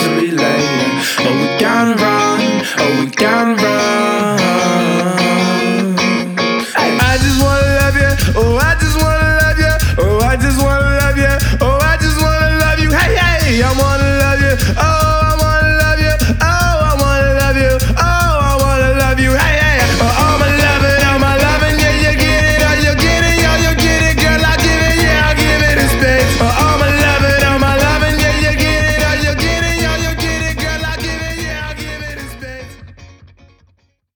love